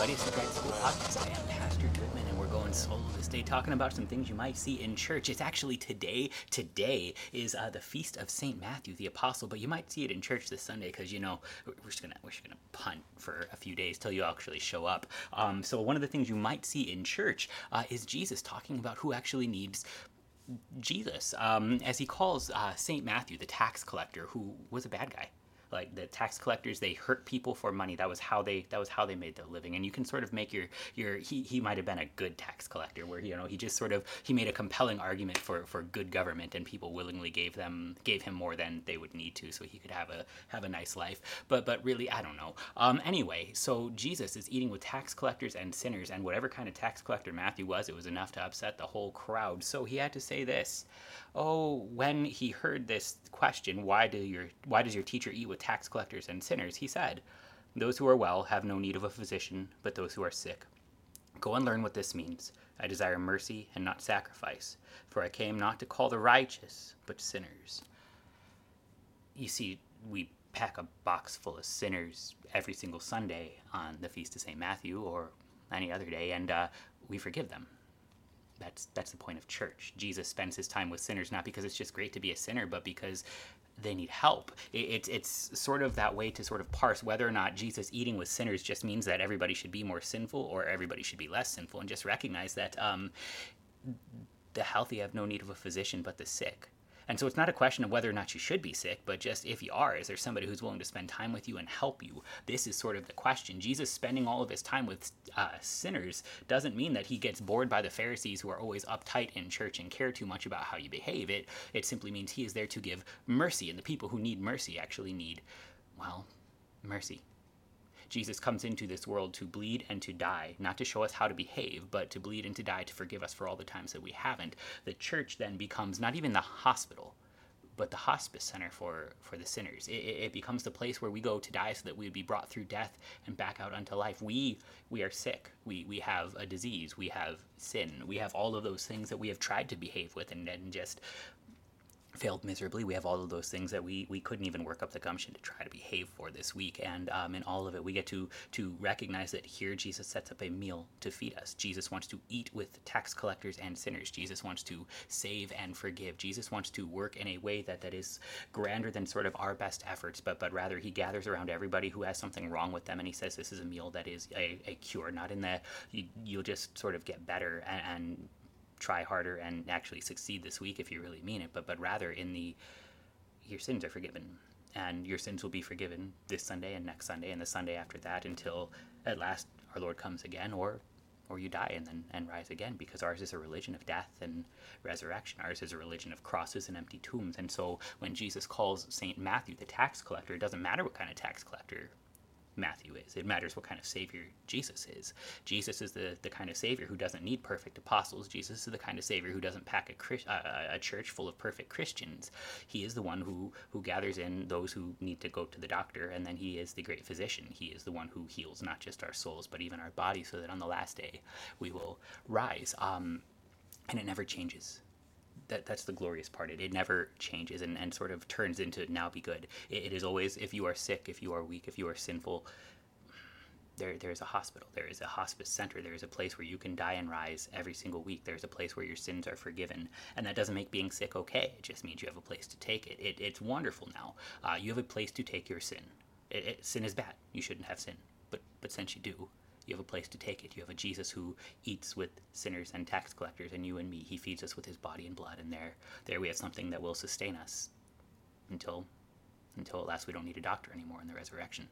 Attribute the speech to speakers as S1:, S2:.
S1: everybody. It's Grad School Podcast. I am Pastor Goodman, and we're going solo this day talking about some things you might see in church. It's actually today. Today is uh, the feast of Saint Matthew the Apostle, but you might see it in church this Sunday because you know we're just gonna we're just gonna punt for a few days till you actually show up. Um, so one of the things you might see in church uh, is Jesus talking about who actually needs Jesus, um, as he calls uh, Saint Matthew the tax collector, who was a bad guy like the tax collectors they hurt people for money. That was how they that was how they made their living. And you can sort of make your your he, he might have been a good tax collector where you know he just sort of he made a compelling argument for for good government and people willingly gave them gave him more than they would need to so he could have a have a nice life. But but really i don't know. Um anyway so jesus is eating with tax collectors and sinners and whatever kind of tax collector matthew was it was enough to upset the whole crowd. So he had to say this oh when he heard this question why do your why does your teacher eat with with tax collectors and sinners, he said, Those who are well have no need of a physician, but those who are sick. Go and learn what this means. I desire mercy and not sacrifice, for I came not to call the righteous, but sinners. You see, we pack a box full of sinners every single Sunday on the Feast of St. Matthew or any other day, and uh, we forgive them. That's, that's the point of church. Jesus spends his time with sinners not because it's just great to be a sinner, but because they need help. It's it's sort of that way to sort of parse whether or not Jesus eating with sinners just means that everybody should be more sinful or everybody should be less sinful, and just recognize that um, the healthy have no need of a physician but the sick. And so it's not a question of whether or not you should be sick, but just if you are, is there somebody who's willing to spend time with you and help you? This is sort of the question. Jesus spending all of his time with uh, sinners doesn't mean that he gets bored by the Pharisees who are always uptight in church and care too much about how you behave. It, it simply means he is there to give mercy, and the people who need mercy actually need, well, mercy. Jesus comes into this world to bleed and to die, not to show us how to behave, but to bleed and to die to forgive us for all the times that we haven't. The church then becomes not even the hospital, but the hospice center for, for the sinners. It, it, becomes the place where we go to die so that we would be brought through death and back out unto life. We we are sick. We we have a disease. We have sin. We have all of those things that we have tried to behave with and, and just failed miserably. We have all of those things that we, we couldn't even work up the gumption to try to behave for this week. And um, in all of it, we get to, to recognize that here Jesus sets up a meal to feed us. Jesus wants to eat with tax collectors and sinners. Jesus wants to save and forgive. Jesus wants to work in a way that, that is grander than sort of our best efforts, but, but rather he gathers around everybody who has something wrong with them and he says this is a meal that is a, a cure, not in that you, will just sort of get better and, and try harder and actually succeed this week if you really mean it, but but rather in the your sins are forgiven. And your sins will be forgiven this Sunday and next Sunday and the Sunday after that until at last our Lord comes again or or you die and then and rise again because ours is a religion of death and resurrection. Ours is a religion of crosses and empty tombs. And so when jesus calls saint matthew the tax collector it doesn't matter what kind of tax collector Matthew is. It matters what kind of Savior Jesus is. Jesus is the, the kind of Savior who doesn't need perfect apostles. Jesus is the kind of Savior who doesn't pack a, uh, a church full of perfect Christians. He is the one who, who gathers in those who need to go to the doctor, and then He is the great physician. He is the one who heals not just our souls, but even our bodies, so that on the last day we will rise. Um, and it never changes that that's the glorious part. It, it never changes and, and sort of turns into now be good. It, it is always if you are sick, if you are weak, if you are sinful, there there's a hospital, there is a hospice center, there is a place where you can die and rise every single week. There's a place where your sins are forgiven, and that doesn't make being sick okay. It just means you have a place to take it. it it's wonderful now. Uh, you have a place to take your sin. It, sin is bad. You shouldn't have sin, but but since you do, you have a place to take it. You have a Jesus who eats with sinners and tax collectors, and you and me. He feeds us with his body and blood, and there, there we have something that will sustain us until, until at last we don't need a doctor anymore in the resurrection.